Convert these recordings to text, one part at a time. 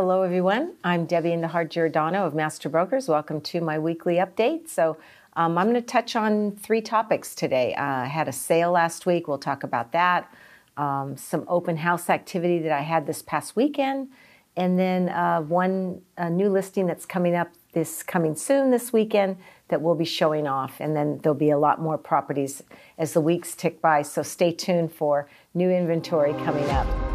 Hello, everyone. I'm Debbie in the Indihar Giordano of Master Brokers. Welcome to my weekly update. So, um, I'm going to touch on three topics today. Uh, I had a sale last week. We'll talk about that. Um, some open house activity that I had this past weekend, and then uh, one new listing that's coming up this coming soon this weekend that we'll be showing off. And then there'll be a lot more properties as the weeks tick by. So stay tuned for new inventory coming up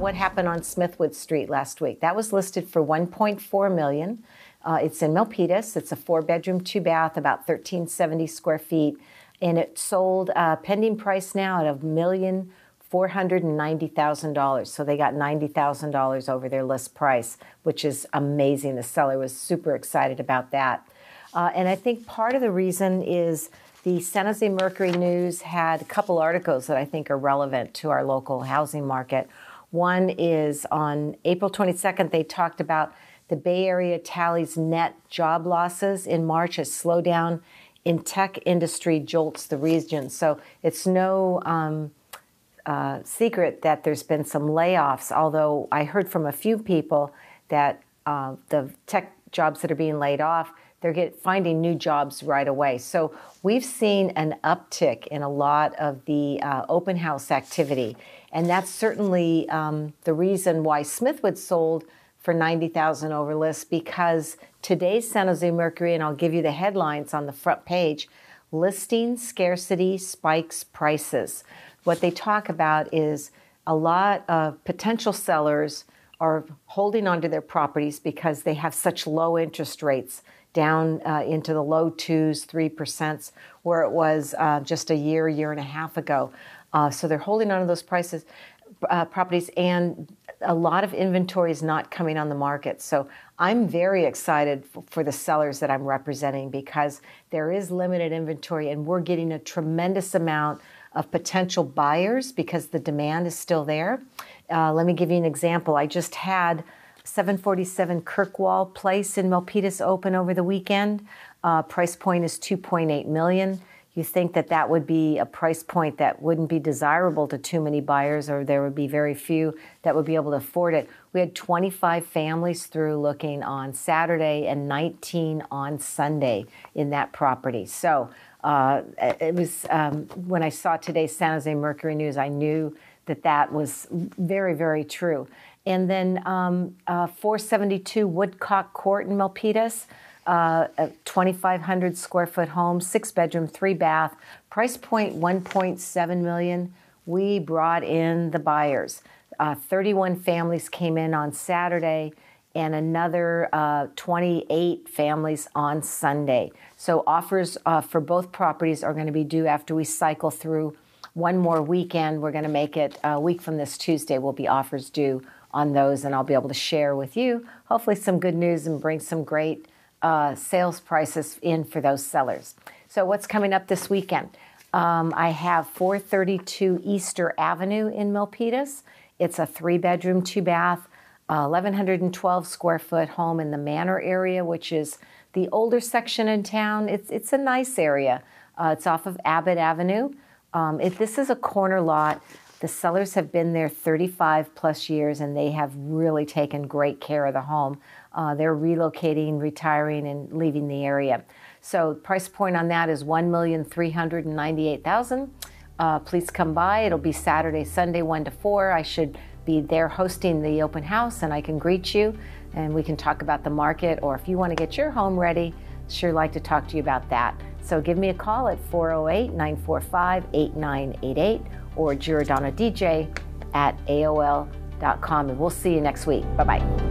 what happened on Smithwood Street last week. That was listed for 1.4 million. Uh, it's in Milpitas. It's a four bedroom, two bath, about 1370 square feet, and it sold uh, pending price now at a million four hundred and ninety thousand dollars. So they got ninety thousand dollars over their list price, which is amazing. The seller was super excited about that, uh, and I think part of the reason is the San Jose Mercury News had a couple articles that I think are relevant to our local housing market. One is on April 22nd, they talked about the Bay Area tallies net job losses in March as slowdown in tech industry jolts the region. So it's no um, uh, secret that there's been some layoffs, although I heard from a few people that uh, the tech jobs that are being laid off, they're get, finding new jobs right away. So we've seen an uptick in a lot of the uh, open house activity. And that's certainly um, the reason why Smithwood sold for 90,000 over list because today's San Jose Mercury, and I'll give you the headlines on the front page, listing scarcity spikes prices. What they talk about is a lot of potential sellers are holding onto their properties because they have such low interest rates down uh, into the low twos, three percent, where it was uh, just a year, year and a half ago. Uh, so they're holding on to those prices, uh, properties, and a lot of inventory is not coming on the market. So I'm very excited for, for the sellers that I'm representing because there is limited inventory, and we're getting a tremendous amount of potential buyers because the demand is still there. Uh, let me give you an example. I just had 747 Kirkwall Place in Milpitas open over the weekend. Uh, price point is 2.8 million you think that that would be a price point that wouldn't be desirable to too many buyers or there would be very few that would be able to afford it. We had 25 families through looking on Saturday and 19 on Sunday in that property. So uh, it was um, when I saw today's San Jose Mercury News, I knew that that was very, very true. And then um, uh, 472 Woodcock Court in Milpitas uh, a 2,500 square foot home, six bedroom, three bath, price point 1.7 million. We brought in the buyers. Uh, 31 families came in on Saturday and another uh, 28 families on Sunday. So offers uh, for both properties are going to be due after we cycle through one more weekend. We're going to make it a week from this Tuesday. Will be offers due on those, and I'll be able to share with you hopefully some good news and bring some great uh, sales prices in for those sellers. So, what's coming up this weekend? Um, I have 432 Easter Avenue in Milpitas. It's a three bedroom, two bath, uh, 1,112 square foot home in the Manor area, which is the older section in town. It's, it's a nice area. Uh, it's off of Abbott Avenue. Um, if this is a corner lot, the sellers have been there 35 plus years and they have really taken great care of the home. Uh, they're relocating, retiring, and leaving the area. So price point on that is one million three hundred and ninety-eight thousand. Uh, please come by. It'll be Saturday, Sunday, one to four. I should be there hosting the open house, and I can greet you, and we can talk about the market. Or if you want to get your home ready, sure like to talk to you about that. So give me a call at 408 945 8988 or giordano DJ at AOL.com, and we'll see you next week. Bye bye.